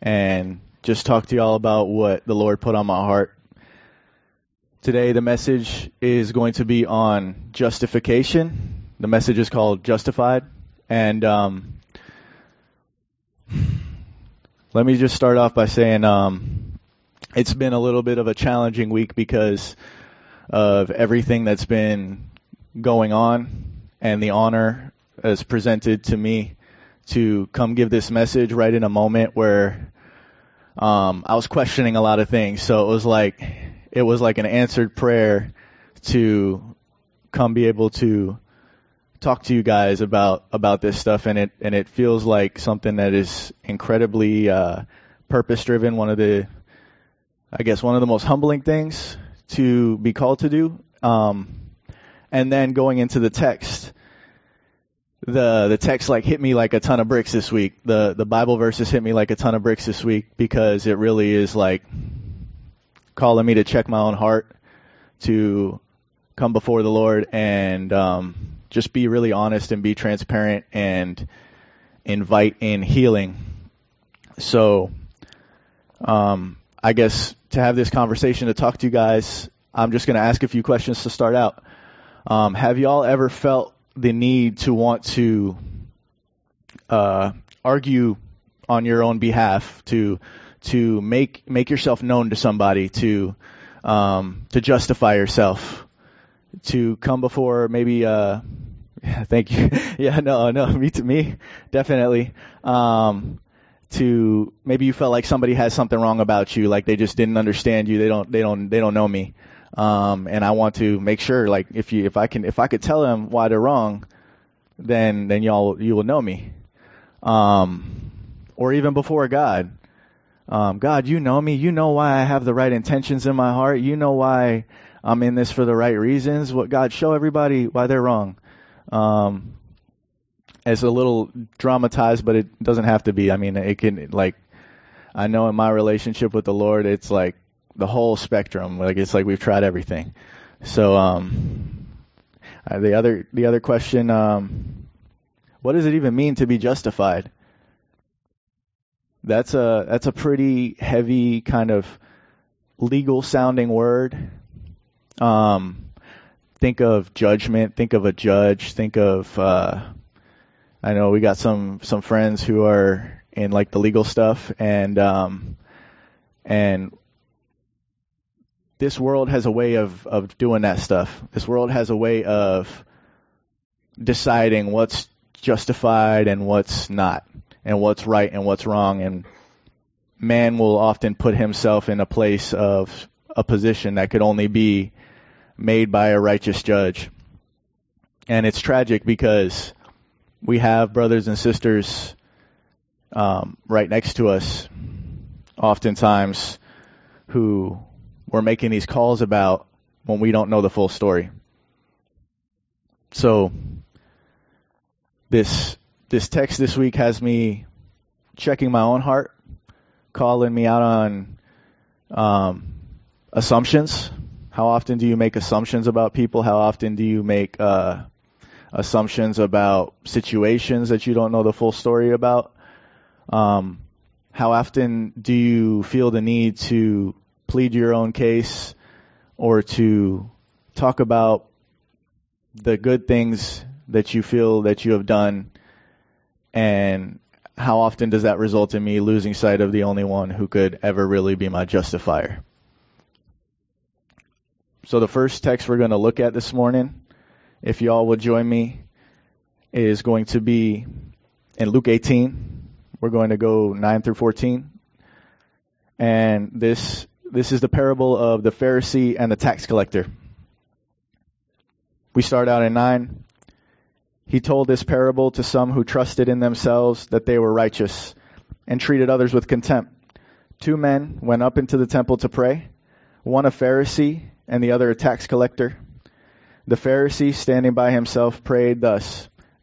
and just talk to y'all about what the Lord put on my heart. Today the message is going to be on justification. The message is called Justified. And um, let me just start off by saying um, it's been a little bit of a challenging week because of everything that's been going on and the honor as presented to me to come give this message right in a moment where um, I was questioning a lot of things. So it was like it was like an answered prayer to come be able to talk to you guys about about this stuff, and it and it feels like something that is incredibly uh, purpose driven. One of the, I guess, one of the most humbling things to be called to do. Um, and then going into the text, the the text like hit me like a ton of bricks this week. The the Bible verses hit me like a ton of bricks this week because it really is like calling me to check my own heart, to come before the Lord and um, just be really honest and be transparent and invite in healing. So, um, I guess to have this conversation to talk to you guys, I'm just going to ask a few questions to start out. Um, have y'all ever felt the need to want to uh, argue on your own behalf, to to make make yourself known to somebody, to um, to justify yourself, to come before maybe. Uh, thank you. yeah, no, no, me to me, definitely. Um, to maybe you felt like somebody has something wrong about you, like they just didn't understand you. They don't, they don't, they don't know me. Um, and I want to make sure, like, if you, if I can, if I could tell them why they're wrong, then, then y'all, you will know me. Um, or even before God. Um, God, you know me. You know why I have the right intentions in my heart. You know why I'm in this for the right reasons. What God, show everybody why they're wrong. Um, it's a little dramatized, but it doesn't have to be. I mean, it can, like, I know in my relationship with the Lord, it's like, the whole spectrum. Like it's like we've tried everything. So um, uh, the other the other question, um, what does it even mean to be justified? That's a that's a pretty heavy kind of legal sounding word. Um, think of judgment. Think of a judge. Think of uh, I know we got some some friends who are in like the legal stuff and um, and this world has a way of, of doing that stuff. This world has a way of deciding what's justified and what's not, and what's right and what's wrong. And man will often put himself in a place of a position that could only be made by a righteous judge. And it's tragic because we have brothers and sisters um, right next to us, oftentimes, who we're making these calls about when we don't know the full story. So this this text this week has me checking my own heart, calling me out on um, assumptions. How often do you make assumptions about people? How often do you make uh, assumptions about situations that you don't know the full story about? Um, how often do you feel the need to plead your own case or to talk about the good things that you feel that you have done and how often does that result in me losing sight of the only one who could ever really be my justifier? So the first text we're going to look at this morning, if y'all would join me, is going to be in Luke 18. We're going to go 9 through 14. And this this is the parable of the Pharisee and the tax collector. We start out in 9. He told this parable to some who trusted in themselves that they were righteous and treated others with contempt. two men went up into the temple to pray, one a Pharisee and the other a tax collector. The Pharisee, standing by himself, prayed thus,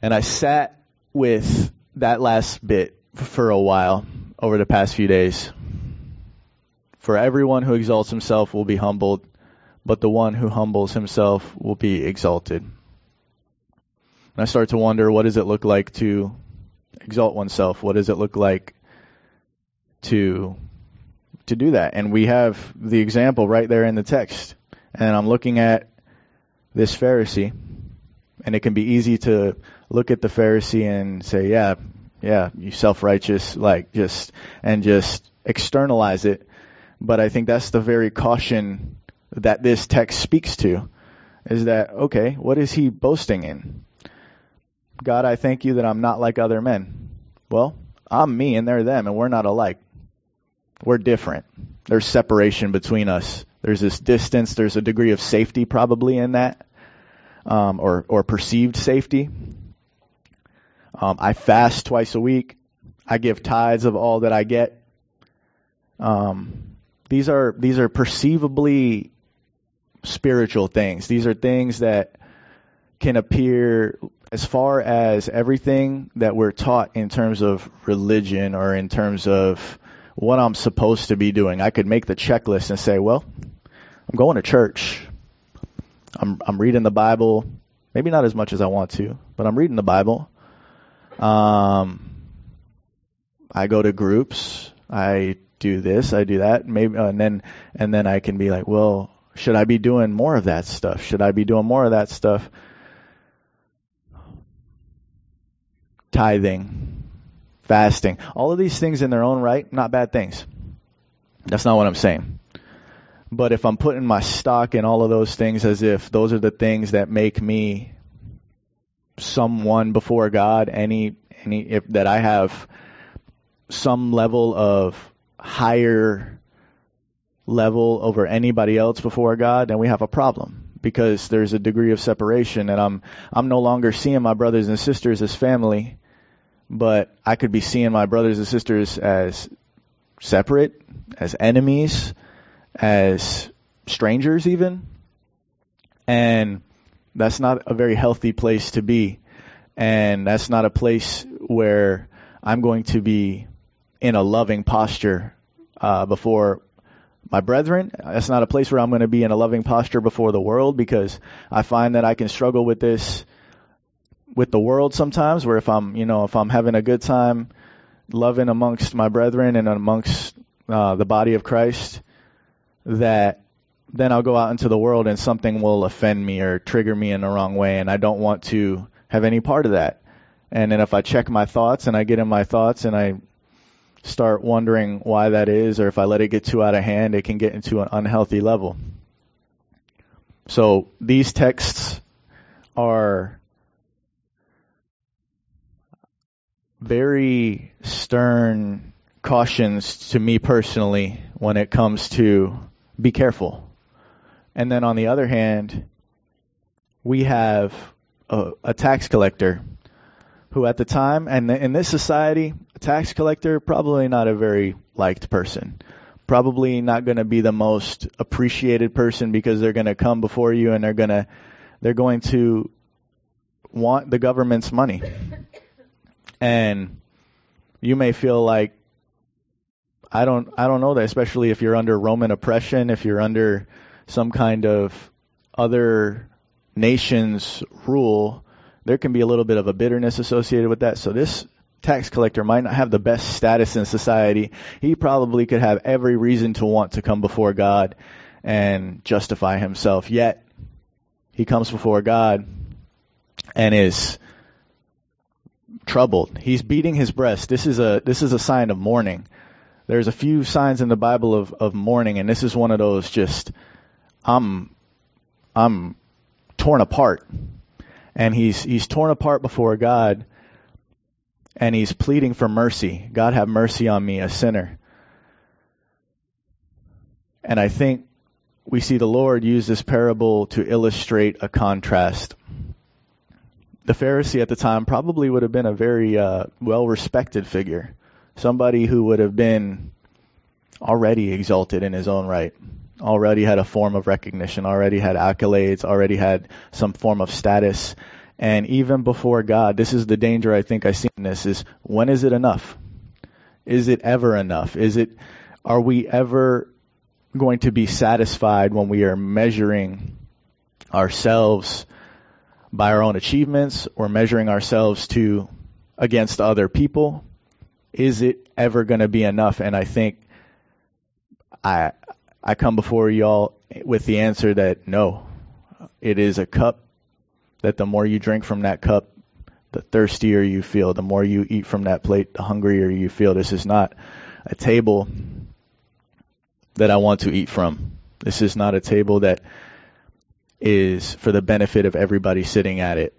And I sat with that last bit for a while over the past few days. For everyone who exalts himself will be humbled, but the one who humbles himself will be exalted. And I start to wonder what does it look like to exalt oneself? What does it look like to to do that? And we have the example right there in the text. And I'm looking at this Pharisee, and it can be easy to look at the Pharisee and say, "Yeah, yeah, you self-righteous," like just and just externalize it. But I think that's the very caution that this text speaks to is that, okay, what is he boasting in? God, I thank you that I'm not like other men. Well, I'm me and they're them and we're not alike. We're different. There's separation between us. There's this distance. There's a degree of safety probably in that, um, or, or perceived safety. Um, I fast twice a week. I give tithes of all that I get. Um, these are these are perceivably spiritual things. These are things that can appear as far as everything that we're taught in terms of religion or in terms of what I'm supposed to be doing. I could make the checklist and say, well, I'm going to church. I'm I'm reading the Bible. Maybe not as much as I want to, but I'm reading the Bible. Um, I go to groups. I do this. I do that. Maybe, uh, and then and then I can be like, well, should I be doing more of that stuff? Should I be doing more of that stuff? Tithing, fasting, all of these things in their own right, not bad things. That's not what I'm saying. But if I'm putting my stock in all of those things as if those are the things that make me someone before God, any any if that I have some level of higher level over anybody else before God, then we have a problem because there's a degree of separation and I'm I'm no longer seeing my brothers and sisters as family, but I could be seeing my brothers and sisters as separate, as enemies, as strangers even. And that's not a very healthy place to be. And that's not a place where I'm going to be in a loving posture uh, before my brethren. That's not a place where I'm going to be in a loving posture before the world because I find that I can struggle with this with the world sometimes where if I'm, you know, if I'm having a good time loving amongst my brethren and amongst uh, the body of Christ, that then I'll go out into the world and something will offend me or trigger me in the wrong way, and I don't want to have any part of that. And then if I check my thoughts and I get in my thoughts and I start wondering why that is, or if I let it get too out of hand, it can get into an unhealthy level. So these texts are very stern cautions to me personally when it comes to be careful. And then on the other hand, we have a, a tax collector who at the time, and in this society, a tax collector, probably not a very liked person. Probably not going to be the most appreciated person because they're going to come before you and they're going to, they're going to want the government's money. And you may feel like, I don't, I don't know that, especially if you're under Roman oppression, if you're under some kind of other nation's rule, there can be a little bit of a bitterness associated with that. So this tax collector might not have the best status in society. He probably could have every reason to want to come before God and justify himself. Yet he comes before God and is troubled. He's beating his breast. This is a this is a sign of mourning. there's a few signs in the Bible of, of mourning, and this is one of those just, I'm, I'm torn apart. And he's, he's torn apart before God, and he's pleading for mercy. God have mercy on me, a sinner. And I think we see the Lord use this parable to illustrate a contrast. The Pharisee at the time probably would have been a very uh, well respected figure, somebody who would have been already exalted in his own right, already had a form of recognition, already had accolades, already had some form of status. And even before God, this is the danger I think I see in this is when is it enough? Is it ever enough? Is it, are we ever going to be satisfied when we are measuring ourselves by our own achievements or measuring ourselves to against other people? Is it ever going to be enough? And I think I I come before y'all with the answer that no. It is a cup that the more you drink from that cup, the thirstier you feel. The more you eat from that plate, the hungrier you feel. This is not a table that I want to eat from. This is not a table that is for the benefit of everybody sitting at it.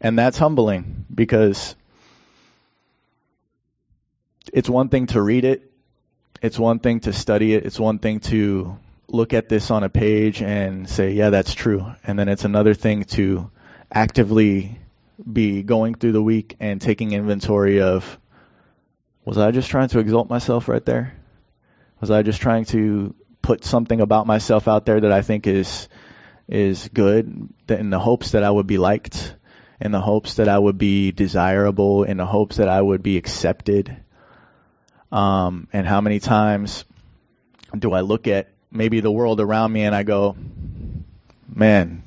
And that's humbling because it's one thing to read it. It's one thing to study it. It's one thing to look at this on a page and say, yeah, that's true. And then it's another thing to actively be going through the week and taking inventory of was I just trying to exalt myself right there? Was I just trying to put something about myself out there that I think is is good in the hopes that I would be liked, in the hopes that I would be desirable, in the hopes that I would be accepted? Um, and how many times do I look at maybe the world around me and I go, man,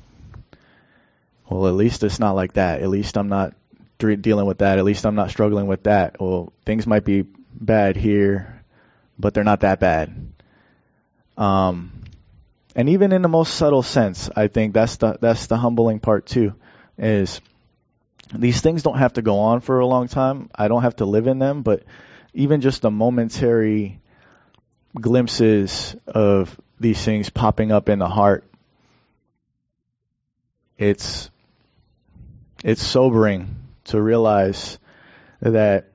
well, at least it's not like that. At least I'm not dealing with that. At least I'm not struggling with that. Well, things might be bad here, but they're not that bad. Um, and even in the most subtle sense, I think that's the that's the humbling part too. Is these things don't have to go on for a long time. I don't have to live in them, but even just the momentary glimpses of these things popping up in the heart, it's it's sobering to realize that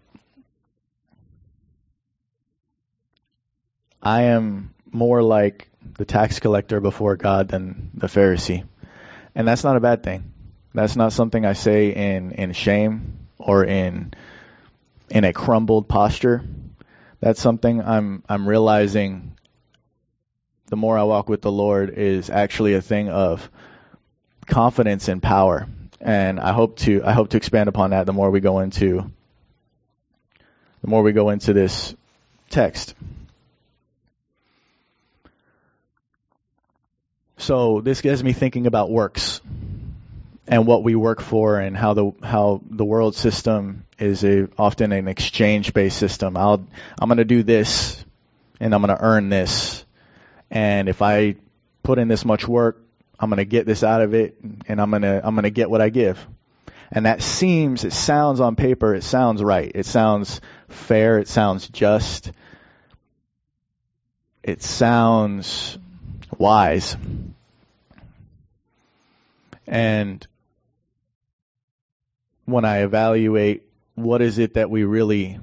I am more like the tax collector before God than the Pharisee. And that's not a bad thing. That's not something I say in, in shame or in in a crumbled posture. That's something I'm I'm realizing the more I walk with the Lord is actually a thing of confidence and power and I hope to I hope to expand upon that the more we go into the more we go into this text. So this gets me thinking about works and what we work for and how the how the world system is a often an exchange based system. I'll I'm going to do this and I'm going to earn this. And if I put in this much work, I'm going to get this out of it and I'm going to, I'm going to get what I give. And that seems, it sounds on paper, it sounds right. It sounds fair. It sounds just. It sounds wise. And when I evaluate what is it that we really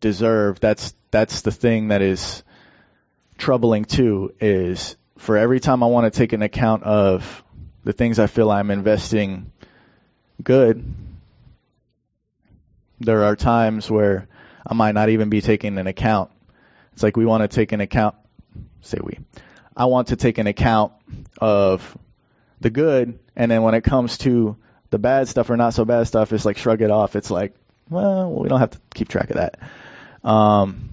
deserve, that's, that's the thing that is troubling too, is for every time I want to take an account of the things I feel I'm investing good, there are times where I might not even be taking an account. It's like we want to take an account, say we. I want to take an account of the good, and then when it comes to the bad stuff or not so bad stuff, it's like shrug it off. It's like, well, we don't have to keep track of that. Um,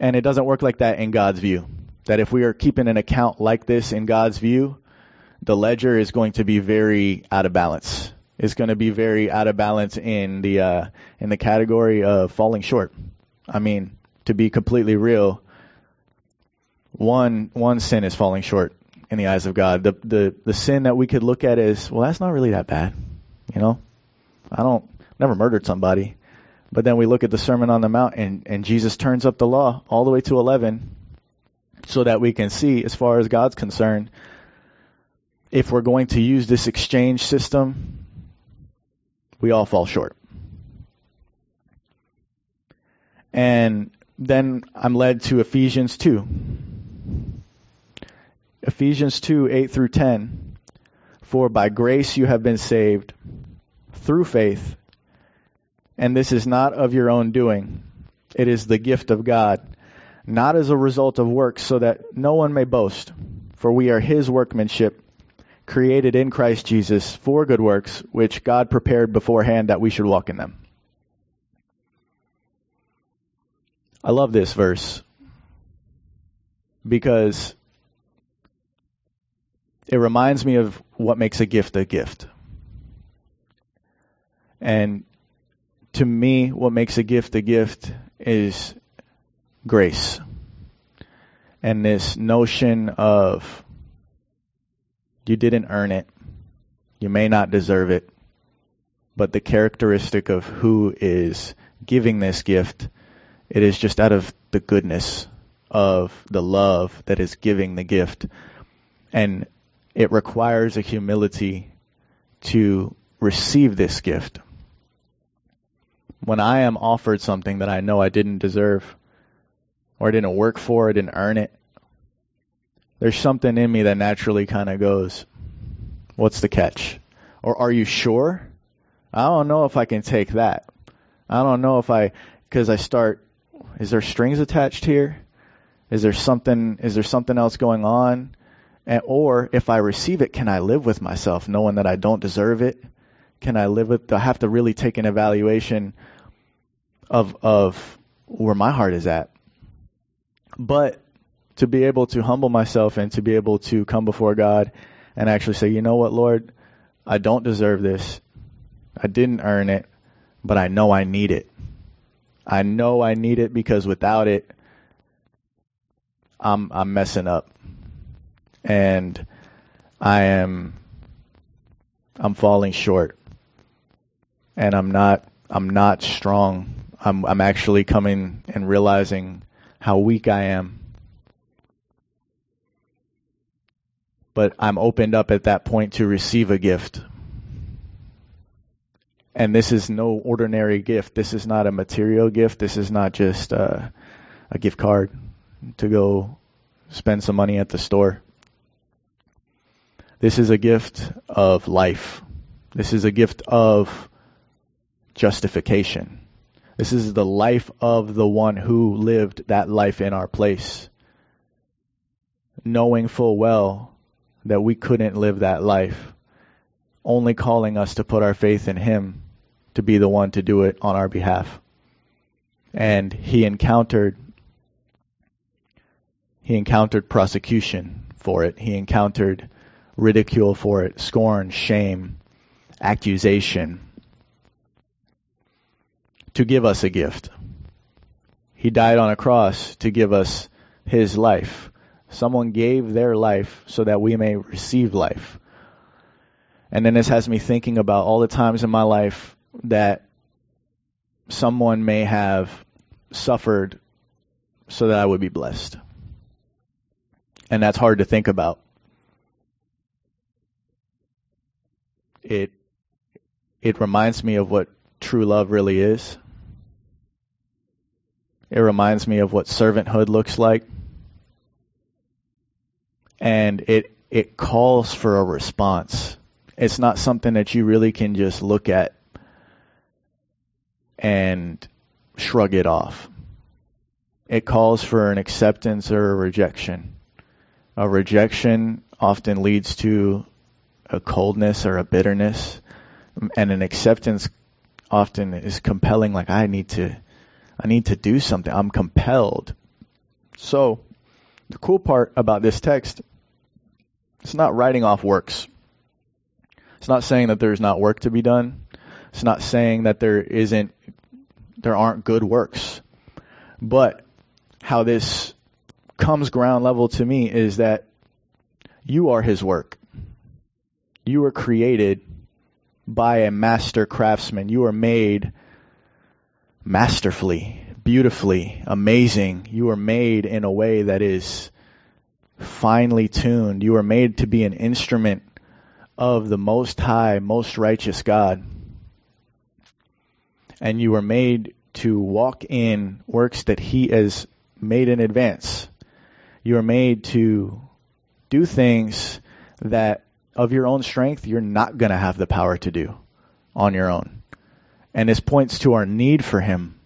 and it doesn't work like that in God's view that if we are keeping an account like this in God's view, the ledger is going to be very out of balance. It's going to be very out of balance in the uh, in the category of falling short. I mean, to be completely real, one one sin is falling short in the eyes of God. The the the sin that we could look at is well, that's not really that bad, you know. I don't never murdered somebody, But then we look at the Sermon on the Mount and, and Jesus turns up the law all the way to 11 so that we can see, as far as God's concerned, if we're going to use this exchange system, we all fall short. And then I'm led to Ephesians 2. Ephesians 2, 8 through 10. For by grace you have been saved through faith, and this is not of your own doing. It is the gift of God, not as a result of works, so that no one may boast. For we are his workmanship, created in Christ Jesus for good works, which God prepared beforehand that we should walk in them. I love this verse because it reminds me of what makes a gift a gift. And to me, what makes a gift a gift is grace. And this notion of you didn't earn it, you may not deserve it, but the characteristic of who is giving this gift, it is just out of the goodness of the love that is giving the gift. And it requires a humility to receive this gift. When I am offered something that I know I didn't deserve, or I didn't work for, I didn't earn it, there's something in me that naturally kind of goes, what's the catch? Or are you sure? I don't know if I can take that. I don't know if I, because I start, is there strings attached here? Is there something, is there something else going on? And, or if I receive it, can I live with myself knowing that I don't deserve it? Can I live with, I have to really take an evaluation of, of where my heart is at. But to be able to humble myself and to be able to come before God and actually say, you know what, Lord, I don't deserve this. I didn't earn it, but I know I need it. I know I need it because without it, I'm, I'm messing up and I am I'm falling short and I'm not I'm not strong. I'm I'm actually coming and realizing how weak I am. But I'm opened up at that point to receive a gift. And this is no ordinary gift. This is not a material gift. This is not just uh, a gift card to go spend some money at the store. This is a gift of life. This is a gift of justification. This is the life of the one who lived that life in our place. Knowing full well that we couldn't live that life, only calling us to put our faith in Him to be the one to do it on our behalf. And He encountered he encountered prosecution for it. He encountered ridicule for it, scorn, shame, accusation, to give us a gift. He died on a cross to give us his life. Someone gave their life so that we may receive life. And then this has me thinking about all the times in my life that someone may have suffered so that I would be blessed. And that's hard to think about. it it reminds me of what true love really is. It reminds me of what servanthood looks like. And it it calls for a response. It's not something that you really can just look at and shrug it off. It calls for an acceptance or a rejection. A rejection often leads to a coldness or a bitterness, and an acceptance often is compelling. Like I need to, I need to do something. I'm compelled. So, the cool part about this text, it's not writing off works. It's not saying that there's not work to be done. It's not saying that there isn't, there aren't good works. But how this comes ground level to me is that you are his work. You were created by a master craftsman. You were made masterfully, beautifully, amazing. You are made in a way that is finely tuned. You are made to be an instrument of the most high, most righteous God. And you are made to walk in works that he has made in advance. You are made to do things that of your own strength you're not going to have the power to do on your own. And this points to our need for him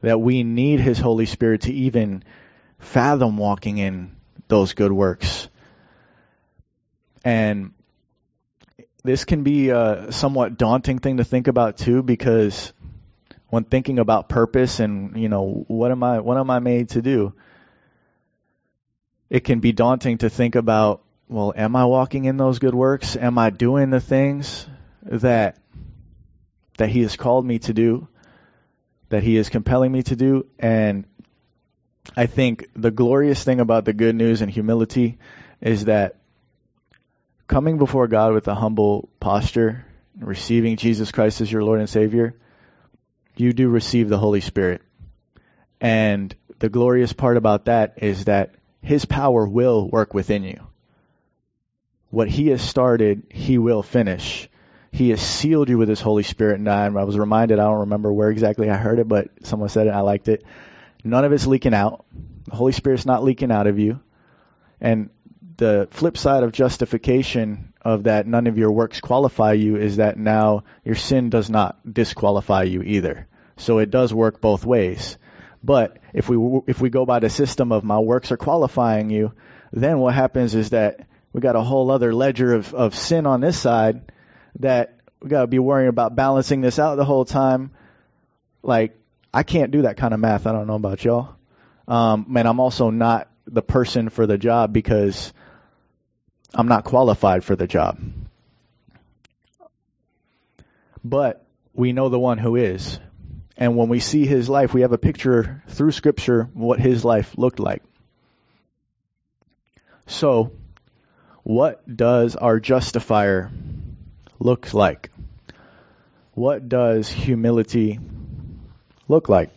that we need his Holy Spirit to even fathom walking in those good works. And this can be a somewhat daunting thing to think about too because when thinking about purpose and you know what am I what am I made to do it can be daunting to think about well am I walking in those good works am I doing the things that that he has called me to do that he is compelling me to do and I think the glorious thing about the good news and humility is that coming before God with a humble posture, receiving Jesus Christ as your Lord and Savior, you do receive the Holy Spirit. And the glorious part about that is that His power will work within you. What He has started, He will finish. He has sealed you with His Holy Spirit. And I was reminded, I don't remember where exactly I heard it, but someone said it, I liked it. None of it's leaking out. The Holy Spirit's not leaking out of you. And the flip side of justification of that none of your works qualify you is that now your sin does not disqualify you either. So it does work both ways. But if we if we go by the system of my works are qualifying you, then what happens is that we got a whole other ledger of, of sin on this side that we got to be worrying about balancing this out the whole time. Like I can't do that kind of math. I don't know about y'all. Um, and I'm also not the person for the job because I'm not qualified for the job. But we know the one who is. And when we see his life, we have a picture through scripture what his life looked like. So, what does our justifier look like? What does humility look like?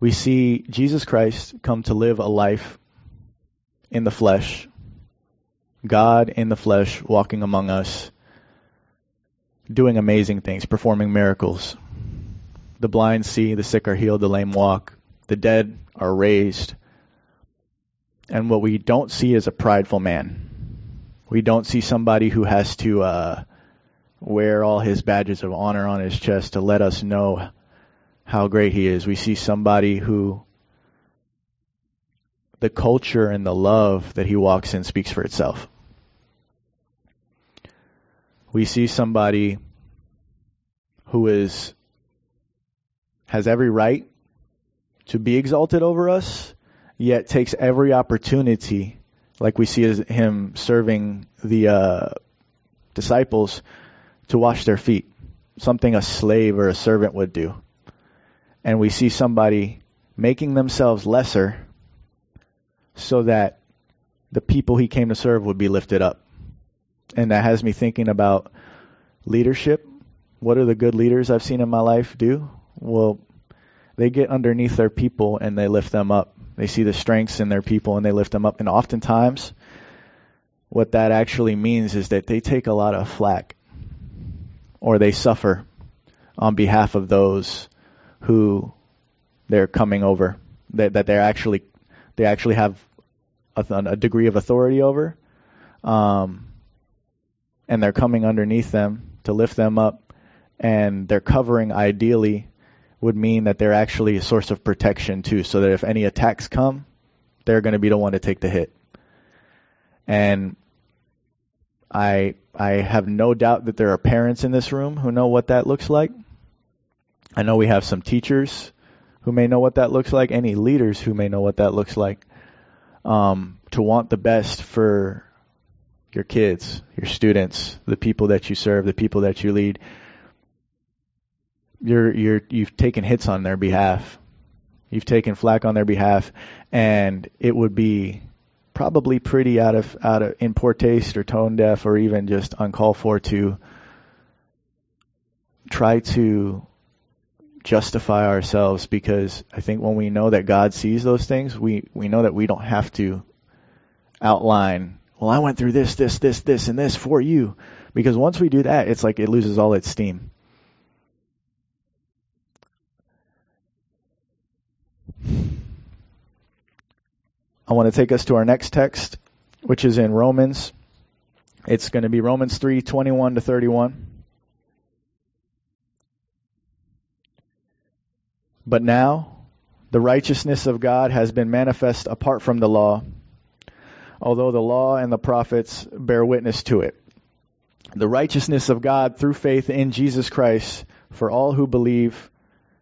We see Jesus Christ come to live a life in the flesh, God in the flesh walking among us, doing amazing things, performing miracles. The blind see, the sick are healed, the lame walk, the dead are raised. And what we don't see is a prideful man. We don't see somebody who has to uh, wear all his badges of honor on his chest to let us know how great he is. We see somebody who the culture and the love that he walks in speaks for itself. We see somebody who is has every right to be exalted over us, yet takes every opportunity, like we see him serving the uh, disciples, to wash their feet, something a slave or a servant would do and we see somebody making themselves lesser so that the people he came to serve would be lifted up. And that has me thinking about leadership. What are the good leaders I've seen in my life do? Well, they get underneath their people and they lift them up. They see the strengths in their people and they lift them up. And oftentimes, what that actually means is that they take a lot of flack or they suffer on behalf of those who they're coming over, that, that they're actually they actually have a, a degree of authority over, um, and they're coming underneath them to lift them up, and they're covering ideally would mean that they're actually a source of protection too, so that if any attacks come, they're going to be the one to take the hit. And I I have no doubt that there are parents in this room who know what that looks like. I know we have some teachers who may know what that looks like, any leaders who may know what that looks like. Um, to want the best for your kids, your students, the people that you serve, the people that you lead. You're you're you've taken hits on their behalf. You've taken flack on their behalf, and it would be probably pretty out of out of in poor taste or tone deaf or even just uncalled for to try to justify ourselves because I think when we know that God sees those things, we, we know that we don't have to outline, well, I went through this, this, this, this, and this for you. Because once we do that, it's like it loses all its steam. I want to take us to our next text, which is in Romans. It's going to be Romans 3, 21 to 31. But now, the righteousness of God has been manifest apart from the law, although the law and the prophets bear witness to it. The righteousness of God through faith in Jesus Christ for all who believe,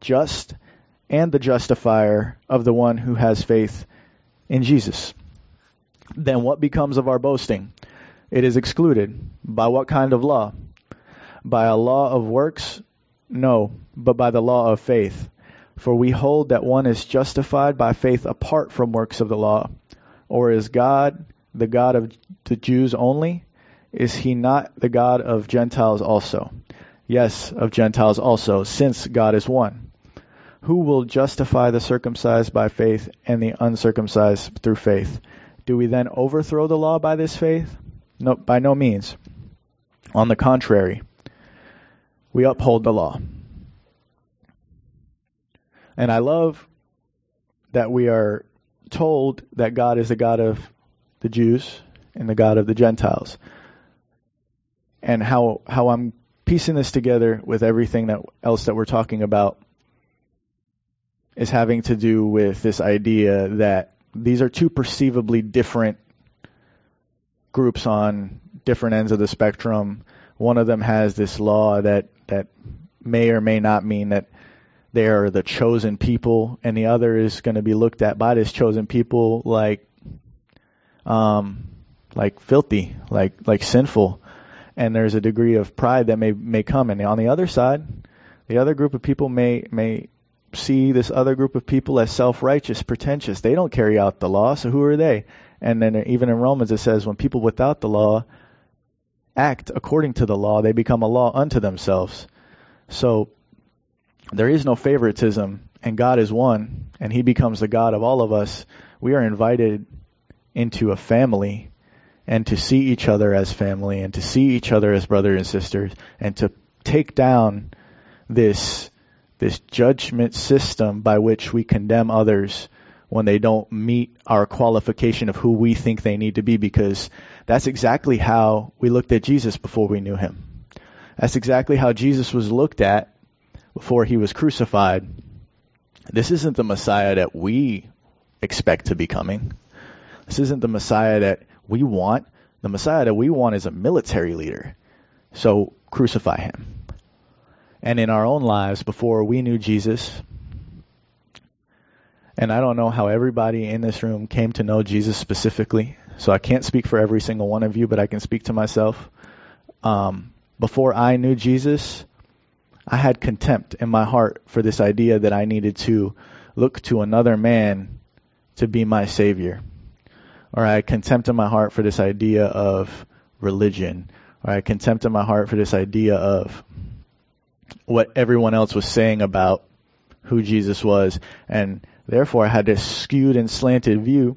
just and the justifier of the one who has faith in Jesus. Then what becomes of our boasting? It is excluded. By what kind of law? By a law of works? No, but by the law of faith. For we hold that one is justified by faith apart from works of the law. Or is God the God of the Jews only? Is he not the God of Gentiles also? Yes, of Gentiles also, since God is one. Who will justify the circumcised by faith and the uncircumcised through faith? Do we then overthrow the law by this faith? No, by no means. On the contrary, we uphold the law. And I love that we are told that God is the God of the Jews and the God of the Gentiles. And how how I'm piecing this together with everything that else that we're talking about is having to do with this idea that these are two perceivably different groups on different ends of the spectrum. One of them has this law that that may or may not mean that they are the chosen people, and the other is going to be looked at by this chosen people like, um, like filthy, like like sinful, and there's a degree of pride that may may come. And on the other side, the other group of people may may see this other group of people as self-righteous, pretentious. They don't carry out the law, so who are they? And then even in Romans it says when people without the law act according to the law, they become a law unto themselves. So there is no favoritism, and God is one, and He becomes the God of all of us. We are invited into a family and to see each other as family and to see each other as brothers and sisters and to take down this this judgment system by which we condemn others when they don't meet our qualification of who we think they need to be because that's exactly how we looked at Jesus before we knew him. That's exactly how Jesus was looked at before he was crucified. This isn't the Messiah that we expect to be coming. This isn't the Messiah that we want. The Messiah that we want is a military leader. So crucify him. And in our own lives, before we knew Jesus, and I don't know how everybody in this room came to know Jesus specifically, so I can't speak for every single one of you, but I can speak to myself. Um, before I knew Jesus, I had contempt in my heart for this idea that I needed to look to another man to be my savior. Or I had contempt in my heart for this idea of religion. Or I had contempt in my heart for this idea of what everyone else was saying about who Jesus was. And Therefore, I had this skewed and slanted view.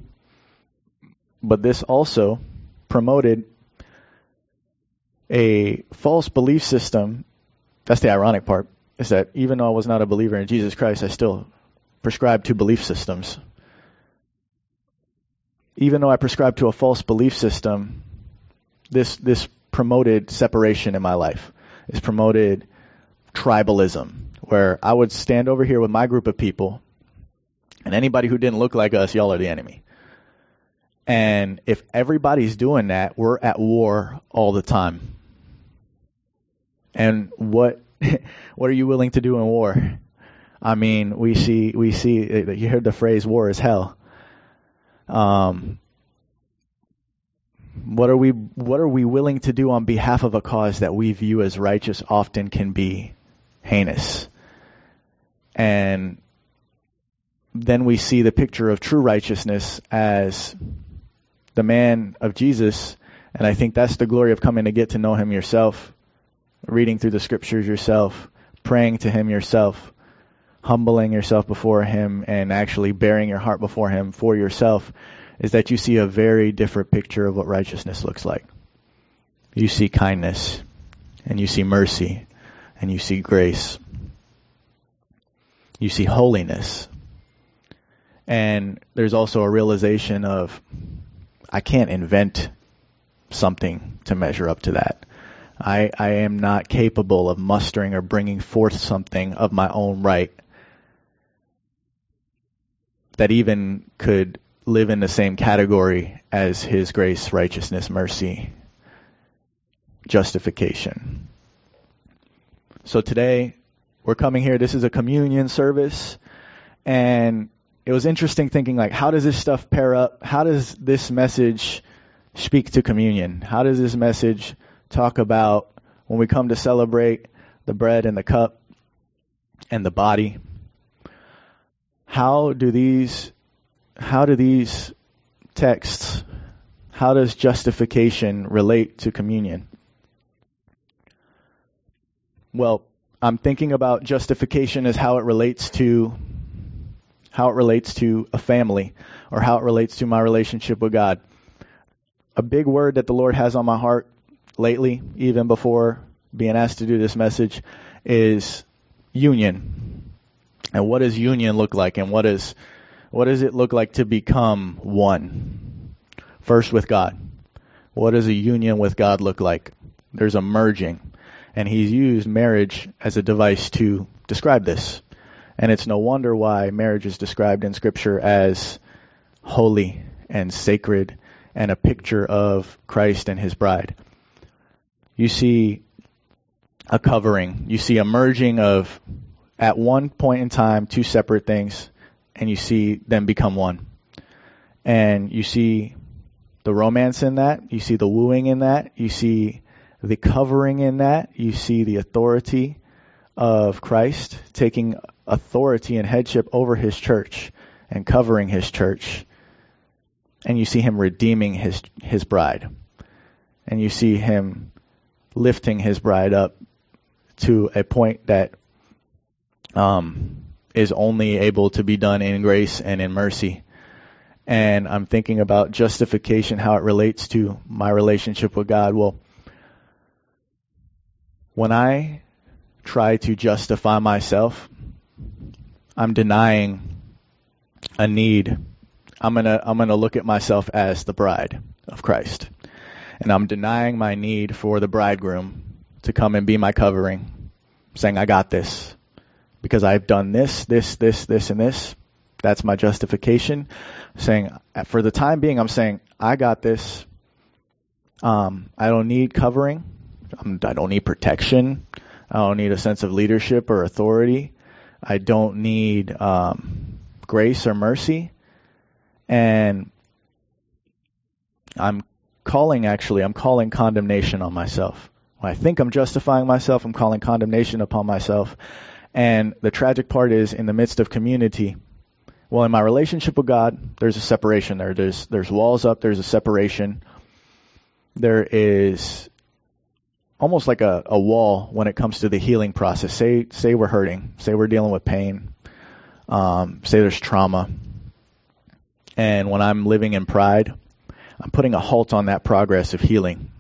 But this also promoted a false belief system. That's the ironic part, is that even though I was not a believer in Jesus Christ, I still prescribed to belief systems. Even though I prescribed to a false belief system, this, this promoted separation in my life. It's promoted tribalism, where I would stand over here with my group of people and anybody who didn't look like us, y'all are the enemy. And if everybody's doing that, we're at war all the time. And what what are you willing to do in war? I mean, we see we see you heard the phrase "war is hell." Um, what are we what are we willing to do on behalf of a cause that we view as righteous often can be heinous. And then we see the picture of true righteousness as the man of Jesus, and I think that's the glory of coming to get to know him yourself, reading through the scriptures yourself, praying to him yourself, humbling yourself before him, and actually baring your heart before him for yourself, is that you see a very different picture of what righteousness looks like. You see kindness, and you see mercy, and you see grace. You see holiness. And there's also a realization of I can't invent something to measure up to that. I, I am not capable of mustering or bringing forth something of my own right that even could live in the same category as His grace, righteousness, mercy, justification. So today, we're coming here. This is a communion service. And it was interesting thinking like, how does this stuff pair up? How does this message speak to communion? How does this message talk about when we come to celebrate the bread and the cup and the body? How do these, how do these texts, how does justification relate to communion? Well, I'm thinking about justification as how it relates to how it relates to a family or how it relates to my relationship with God. A big word that the Lord has on my heart lately, even before being asked to do this message, is union. And what does union look like? And what is what does it look like to become one? First with God. What does a union with God look like? There's a merging. And he's used marriage as a device to describe this. And it's no wonder why marriage is described in Scripture as holy and sacred and a picture of Christ and his bride. You see a covering, you see a merging of, at one point in time, two separate things, and you see them become one. And you see the romance in that, you see the wooing in that, you see the covering in that, you see the authority of Christ taking authority and headship over his church and covering his church. And you see him redeeming his his bride. And you see him lifting his bride up to a point that um, is only able to be done in grace and in mercy. And I'm thinking about justification, how it relates to my relationship with God. Well, when I try to justify myself, I'm denying a need. I'm gonna I'm gonna look at myself as the bride of Christ. And I'm denying my need for the bridegroom to come and be my covering, saying, I got this. Because I've done this, this, this, this, and this. That's my justification. Saying, for the time being, I'm saying, I got this. Um, I don't need covering. I'm, I don't need protection. I don't need a sense of leadership or authority. I don't need um, grace or mercy. And I'm calling, actually, I'm calling condemnation on myself. When I think I'm justifying myself, I'm calling condemnation upon myself. And the tragic part is, in the midst of community, well, in my relationship with God, there's a separation there. There's there's walls up. There's a separation. There is almost like a, a wall when it comes to the healing process. Say say we're hurting, say we're dealing with pain, um, say there's trauma, and when I'm living in pride, I'm putting a halt on that progress of healing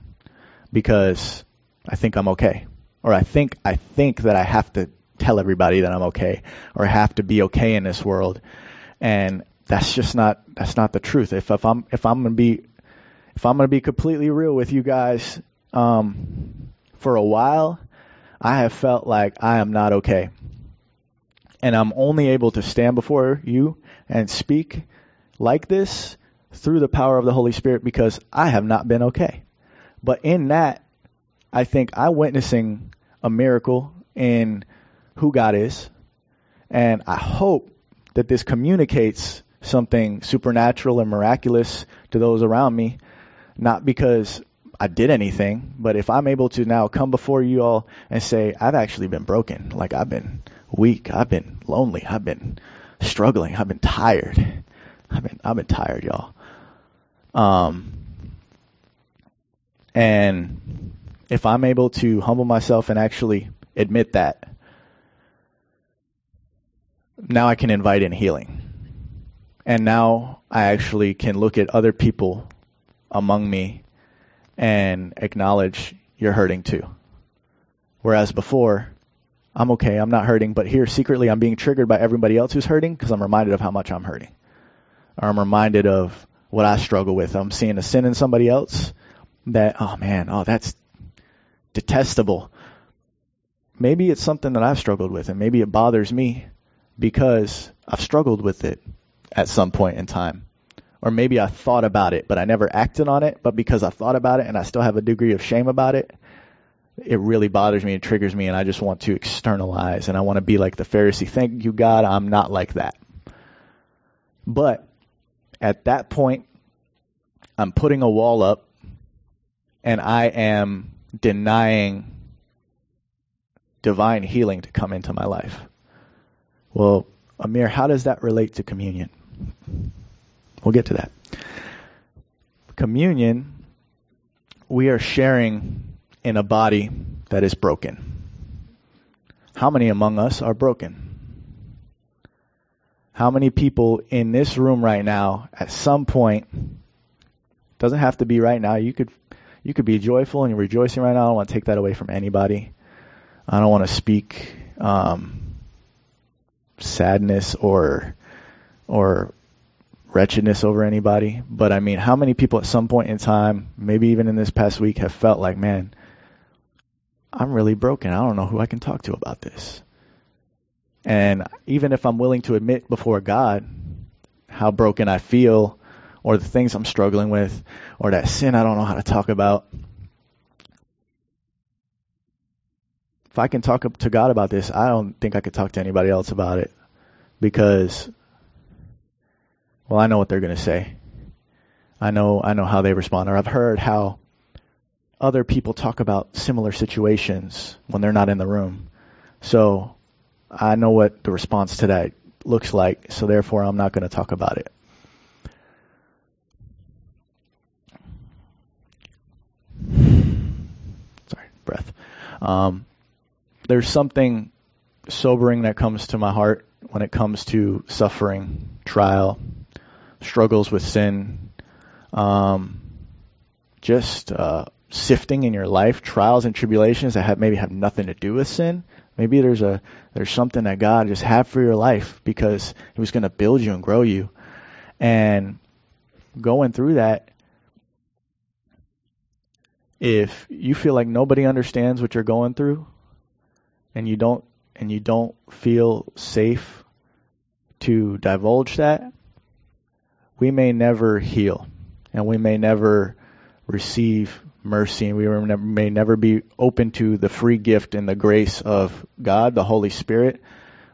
because I think I'm okay, or I think I think that I have to tell everybody that I'm okay, or I have to be okay in this world, and that's just not that's not the truth. If if I'm if I'm gonna be if I'm gonna be completely real with you guys, um, for a while, I have felt like I am not okay. And I'm only able to stand before you and speak like this through the power of the Holy Spirit because I have not been okay. But in that, I think I'm witnessing a miracle in who God is. And I hope that this communicates something supernatural and miraculous to those around me, not because I did anything, but if I'm able to now come before you all and say, I've actually been broken, like I've been weak, I've been lonely, I've been struggling, I've been tired. I've been I've been tired, y'all. Um and if I'm able to humble myself and actually admit that, now I can invite in healing. And now I actually can look at other people among me and acknowledge you're hurting too. Whereas before, I'm okay, I'm not hurting, but here secretly I'm being triggered by everybody else who's hurting because I'm reminded of how much I'm hurting. Or I'm reminded of what I struggle with. I'm seeing a sin in somebody else that, oh man, oh, that's detestable. Maybe it's something that I've struggled with and maybe it bothers me because I've struggled with it at some point in time. Or maybe I thought about it, but I never acted on it, but because I thought about it and I still have a degree of shame about it, it really bothers me and triggers me and I just want to externalize and I want to be like the Pharisee. Thank you, God, I'm not like that. But at that point, I'm putting a wall up and I am denying divine healing to come into my life. Well, Amir, how does that relate to communion? We'll get to that. Communion, we are sharing in a body that is broken. How many among us are broken? How many people in this room right now at some point doesn't have to be right now. You could you could be joyful and you're rejoicing right now. I don't want to take that away from anybody. I don't want to speak um, sadness or or wretchedness over anybody. But I mean, how many people at some point in time, maybe even in this past week, have felt like, man, I'm really broken. I don't know who I can talk to about this. And even if I'm willing to admit before God how broken I feel, or the things I'm struggling with, or that sin I don't know how to talk about, if I can talk to God about this, I don't think I could talk to anybody else about it because, well, I know what they're going to say. I know, I know how they respond, or I've heard how other people talk about similar situations when they're not in the room. So I know what the response to that looks like, so therefore I'm not going to talk about it. Sorry, breath. Um, there's something sobering that comes to my heart when it comes to suffering, trial, struggles with sin, um, just uh, sifting in your life, trials and tribulations that have maybe have nothing to do with sin. Maybe there's a there's something that God just had for your life because He was going to build you and grow you, and going through that. If you feel like nobody understands what you're going through, and you don't and you don't feel safe to divulge that, we may never heal, and we may never receive mercy, and we may never be open to the free gift and the grace of God, the Holy Spirit.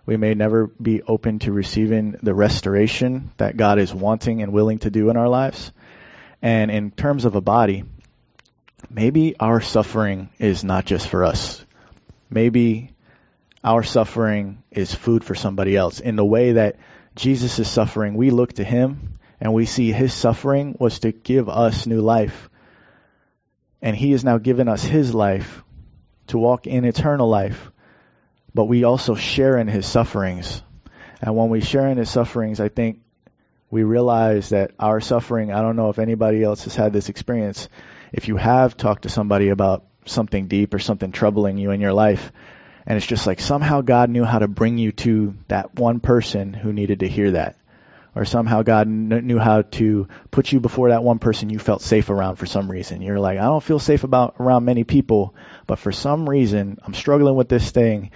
We may never be open to receiving the restoration that God is wanting and willing to do in our lives. And in terms of a body, maybe our suffering is not just for us. Maybe our suffering is food for somebody else. In the way that Jesus is suffering, we look to Him and we see His suffering was to give us new life and he has now given us his life to walk in eternal life. But we also share in his sufferings. And when we share in his sufferings, I think we realize that our suffering, I don't know if anybody else has had this experience. If you have talked to somebody about something deep or something troubling you in your life, and it's just like somehow God knew how to bring you to that one person who needed to hear that or somehow God kn- knew how to put you before that one person you felt safe around for some reason. You're like, I don't feel safe about around many people, but for some reason I'm struggling with this thing,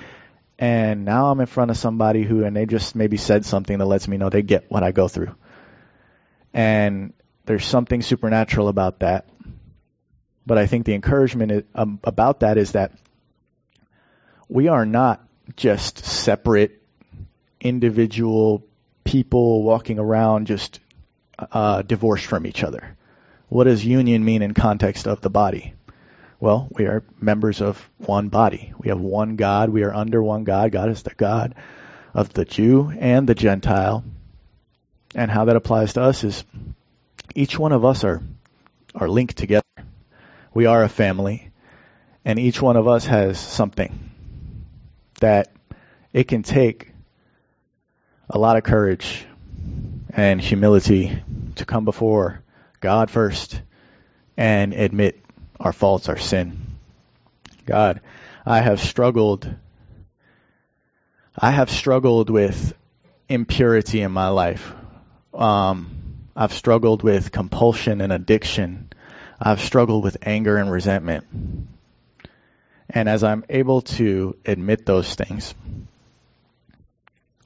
and now I'm in front of somebody who, and they just maybe said something that lets me know they get what I go through. And there's something supernatural about that. But I think the encouragement is, um, about that is that we are not just separate individual people walking around just uh, divorced from each other. What does union mean in context of the body? Well, we are members of one body. We have one God. We are under one God. God is the God of the Jew and the Gentile. And how that applies to us is each one of us are, are linked together. We are a family. And each one of us has something that it can take a lot of courage and humility to come before God first and admit our faults, our sin. God, I have struggled. I have struggled with impurity in my life. Um, I've struggled with compulsion and addiction. I've struggled with anger and resentment. And as I'm able to admit those things,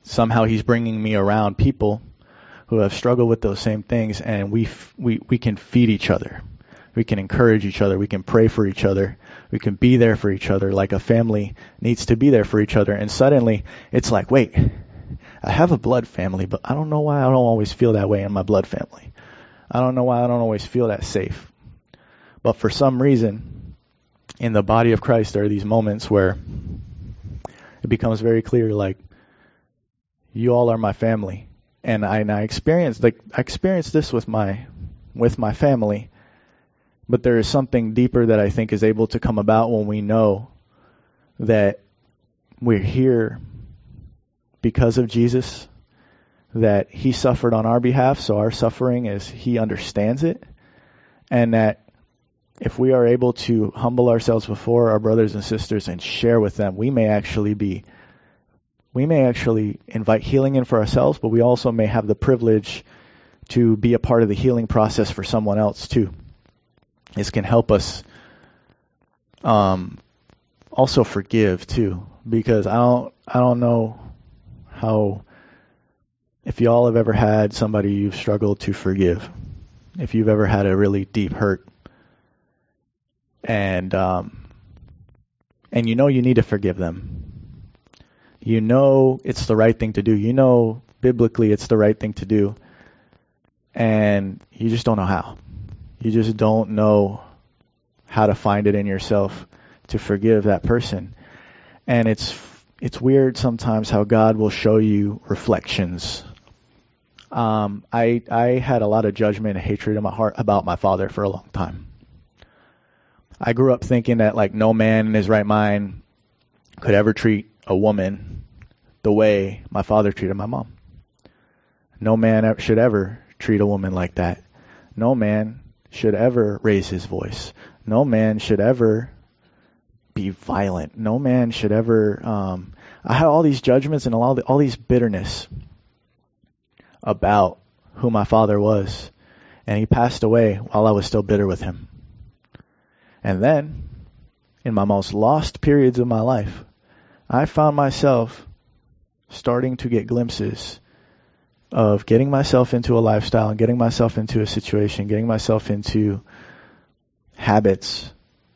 somehow He's bringing me around people who have struggled with those same things, and we we we can feed each other. We can encourage each other. We can pray for each other. We can be there for each other like a family needs to be there for each other. And suddenly it's like, wait, I have a blood family, but I don't know why I don't always feel that way in my blood family. I don't know why I don't always feel that safe. But for some reason, in the body of Christ, there are these moments where it becomes very clear, like, you all are my family. And I, and I experienced, like, I experienced this with my, with my family but there is something deeper that I think is able to come about when we know that we're here because of Jesus, that He suffered on our behalf, so our suffering is He understands it, and that if we are able to humble ourselves before our brothers and sisters and share with them, we may actually be, we may actually invite healing in for ourselves, but we also may have the privilege to be a part of the healing process for someone else too. This can help us um, also forgive too, because I don't I don't know how if y'all have ever had somebody you've struggled to forgive, if you've ever had a really deep hurt, and um, and you know you need to forgive them. You know it's the right thing to do. You know biblically it's the right thing to do, and you just don't know how. You just don't know how to find it in yourself to forgive that person. And it's it's weird sometimes how God will show you reflections. Um, I I had a lot of judgment and hatred in my heart about my father for a long time. I grew up thinking that like no man in his right mind could ever treat a woman the way my father treated my mom. No man should ever treat a woman like that. No man should ever raise his voice. No man should ever be violent. No man should ever. Um, I had all these judgments and all, the, all these bitterness about who my father was, and he passed away while I was still bitter with him. And then, in my most lost periods of my life, I found myself starting to get glimpses of getting myself into a lifestyle and getting myself into a situation, getting myself into habits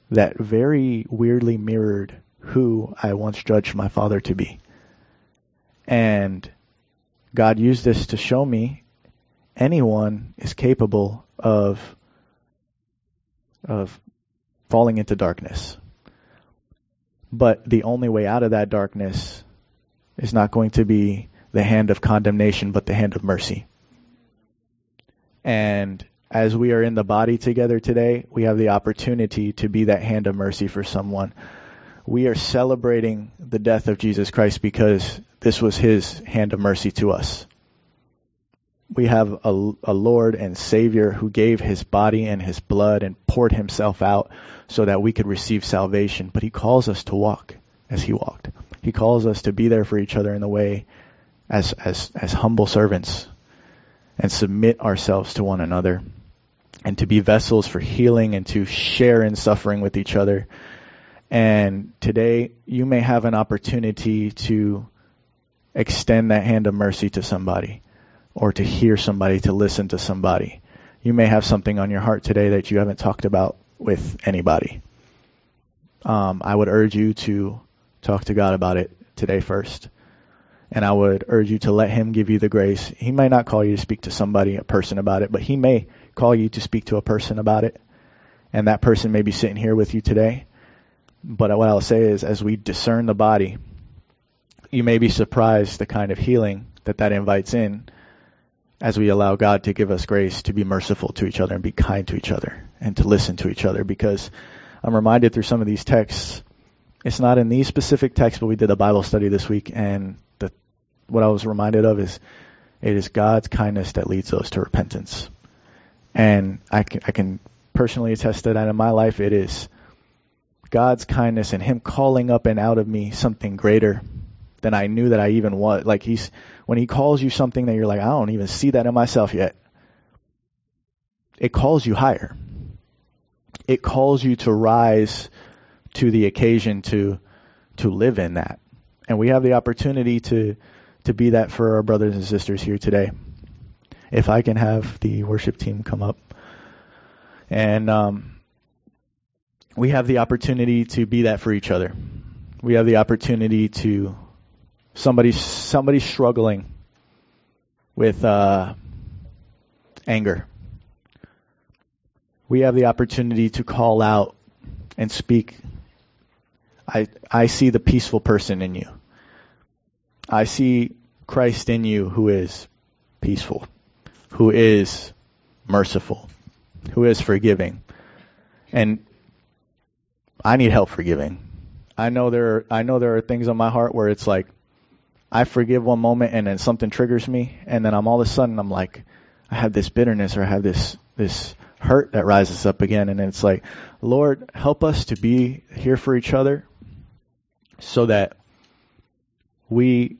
that very weirdly mirrored who I once judged my father to be. And God used this to show me anyone is capable of of falling into darkness. But the only way out of that darkness is not going to be the hand of condemnation, but the hand of mercy. And as we are in the body together today, we have the opportunity to be that hand of mercy for someone. We are celebrating the death of Jesus Christ because this was his hand of mercy to us. We have a, a, Lord and Savior who gave his body and his blood and poured himself out so that we could receive salvation. But he calls us to walk as he walked. He calls us to be there for each other in the way as, as, as humble servants and submit ourselves to one another and to be vessels for healing and to share in suffering with each other. And today you may have an opportunity to extend that hand of mercy to somebody or to hear somebody, to listen to somebody. You may have something on your heart today that you haven't talked about with anybody. Um, I would urge you to talk to God about it today first. And I would urge you to let Him give you the grace. He may not call you to speak to somebody, a person about it, but He may call you to speak to a person about it. And that person may be sitting here with you today. But what I'll say is, as we discern the body, you may be surprised the kind of healing that that invites in as we allow God to give us grace to be merciful to each other and be kind to each other and to listen to each other because I'm reminded through some of these texts, it's not in these specific texts, but we did a Bible study this week and the, what I was reminded of is it is God's kindness that leads us to repentance. And I can, I can personally attest to that in my life. It is God's kindness and Him calling up and out of me something greater than I knew that I even was. Like He's, when He calls you something that you're like, I don't even see that in myself yet. It calls you higher. It calls you to rise to the occasion to, to live in that. And we have the opportunity to, to be that for our brothers and sisters here today. If I can have the worship team come up. And, um, we have the opportunity to be that for each other. We have the opportunity to somebody somebody struggling with uh, anger. We have the opportunity to call out and speak. I I see the peaceful person in you. I see Christ in you who is peaceful, who is merciful, who is forgiving. And I need help forgiving. I know there are, I know there are things on my heart where it's like I forgive one moment and then something triggers me and then I'm all of a sudden I'm like I have this bitterness or I have this this hurt that rises up again and it's like Lord help us to be here for each other so that we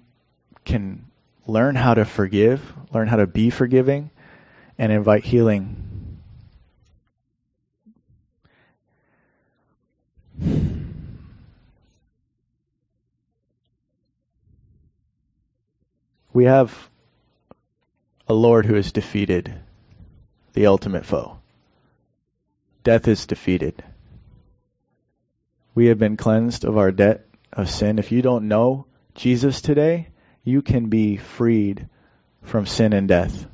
can learn how to forgive, learn how to be forgiving and invite healing We have a Lord who has defeated the ultimate foe. Death is defeated. We have been cleansed of our debt of sin. If you don't know Jesus today, you can be freed from sin and death.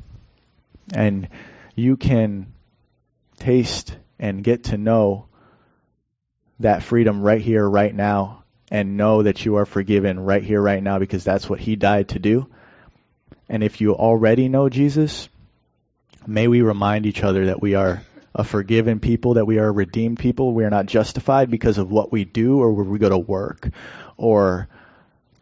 And you can taste and get to know that freedom right here, right now, and know that you are forgiven right here, right now, because that's what He died to do. And if you already know Jesus, may we remind each other that we are a forgiven people, that we are a redeemed people. We are not justified because of what we do or where we go to work or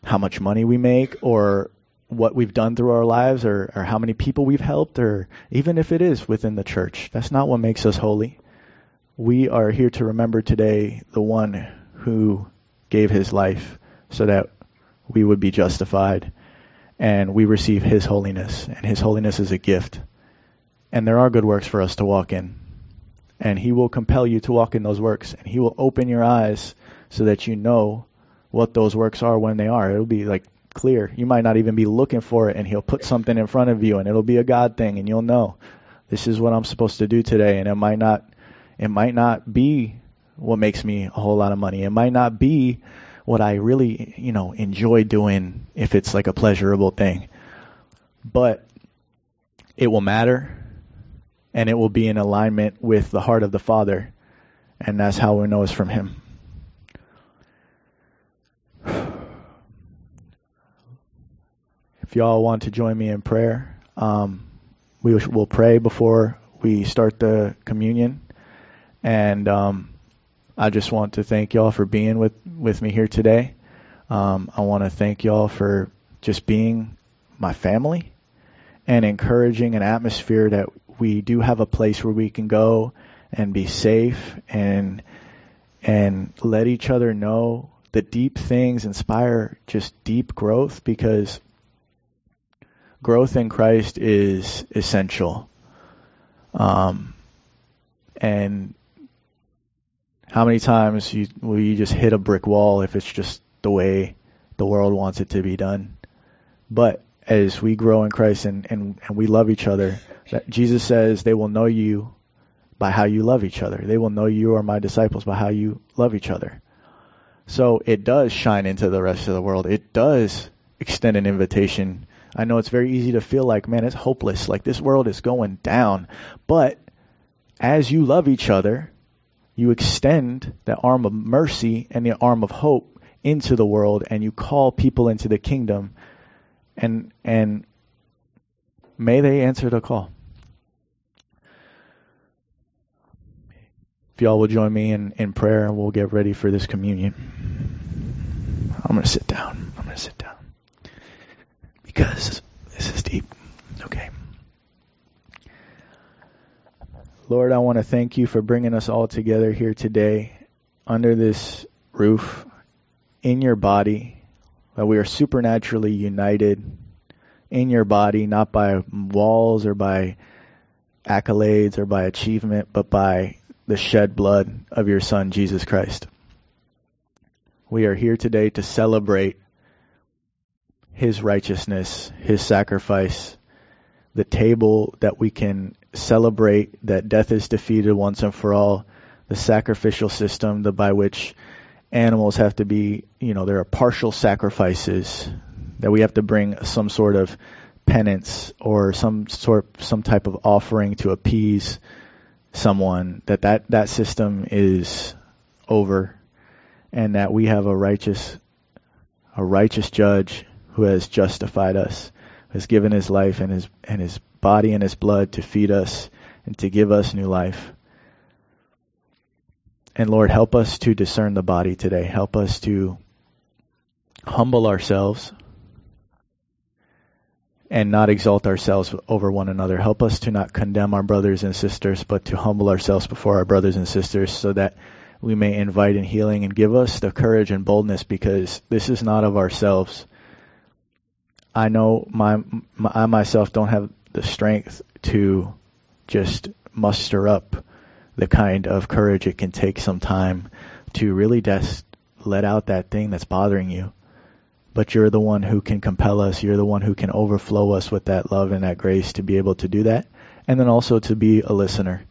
how much money we make or what we've done through our lives or, or how many people we've helped or even if it is within the church. That's not what makes us holy. We are here to remember today the one who gave his life so that we would be justified and we receive His holiness, and His holiness is a gift. And there are good works for us to walk in. And He will compel you to walk in those works, and He will open your eyes so that you know what those works are when they are. It'll be like clear. You might not even be looking for it, and He'll put something in front of you, and it'll be a God thing, and you'll know this is what I'm supposed to do today. And it might not, it might not be what makes me a whole lot of money. It might not be what I really, you know, enjoy doing if it's like a pleasurable thing. But it will matter and it will be in alignment with the heart of the Father. And that's how we know it's from Him. If y'all want to join me in prayer, um, we will pray before we start the communion. And um, I just want to thank y'all for being with, with me here today. Um, I want to thank y'all for just being my family and encouraging an atmosphere that we do have a place where we can go and be safe and and let each other know the deep things inspire just deep growth because growth in Christ is essential. Um, and how many times you, will you just hit a brick wall if it's just the way the world wants it to be done? But as we grow in Christ and, and, and we love each other, Jesus says they will know you by how you love each other. They will know you are my disciples by how you love each other. So it does shine into the rest of the world. It does extend an invitation. I know it's very easy to feel like, man, it's hopeless. Like this world is going down. But as you love each other, you extend the arm of mercy and the arm of hope into the world and you call people into the kingdom and and may they answer the call. If y'all will join me in, in prayer and we'll get ready for this communion. I'm gonna sit down. I'm gonna sit down. Because this is deep. Okay. Lord, I want to thank you for bringing us all together here today under this roof in your body, that we are supernaturally united in your body, not by walls or by accolades or by achievement, but by the shed blood of your Son, Jesus Christ. We are here today to celebrate His righteousness, His sacrifice, the table that we can celebrate that death is defeated once and for all, the sacrificial system the, by which animals have to be, you know, there are partial sacrifices that we have to bring some sort of penance or some sort some type of offering to appease someone that that, that system is over and that we have a righteous a righteous judge who has justified us has given his life and his and his body and his blood to feed us and to give us new life and Lord, help us to discern the body today. Help us to humble ourselves and not exalt ourselves over one another. Help us to not condemn our brothers and sisters, but to humble ourselves before our brothers and sisters so that we may invite in healing and give us the courage and boldness because this is not of ourselves. I know my, my I myself don't have the strength to just muster up the kind of courage it can take some time to really just let out that thing that's bothering you. But you're the one who can compel us. You're the one who can overflow us with that love and that grace to be able to do that. And then also to be a listener.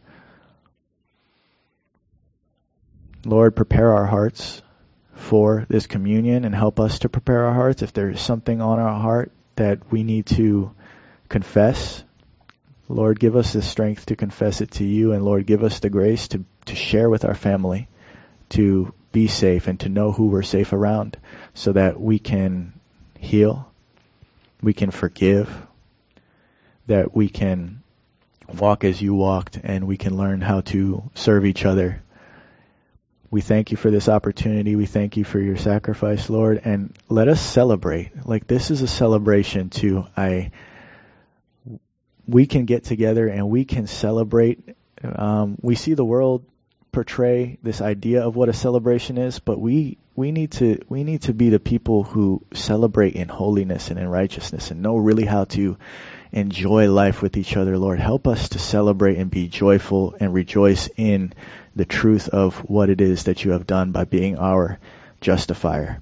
Lord, prepare our hearts for this communion and help us to prepare our hearts. If there's something on our heart that we need to confess, Lord, give us the strength to confess it to you, and Lord, give us the grace to, to share with our family, to be safe, and to know who we're safe around, so that we can heal, we can forgive, that we can walk as you walked, and we can learn how to serve each other. We thank you for this opportunity. We thank you for your sacrifice, Lord, and let us celebrate. Like this is a celebration too. I we can get together and we can celebrate. Um, we see the world portray this idea of what a celebration is, but we we need to we need to be the people who celebrate in holiness and in righteousness and know really how to enjoy life with each other. Lord, help us to celebrate and be joyful and rejoice in the truth of what it is that you have done by being our justifier.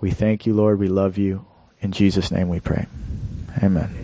We thank you, Lord. We love you. In Jesus' name we pray. Amen.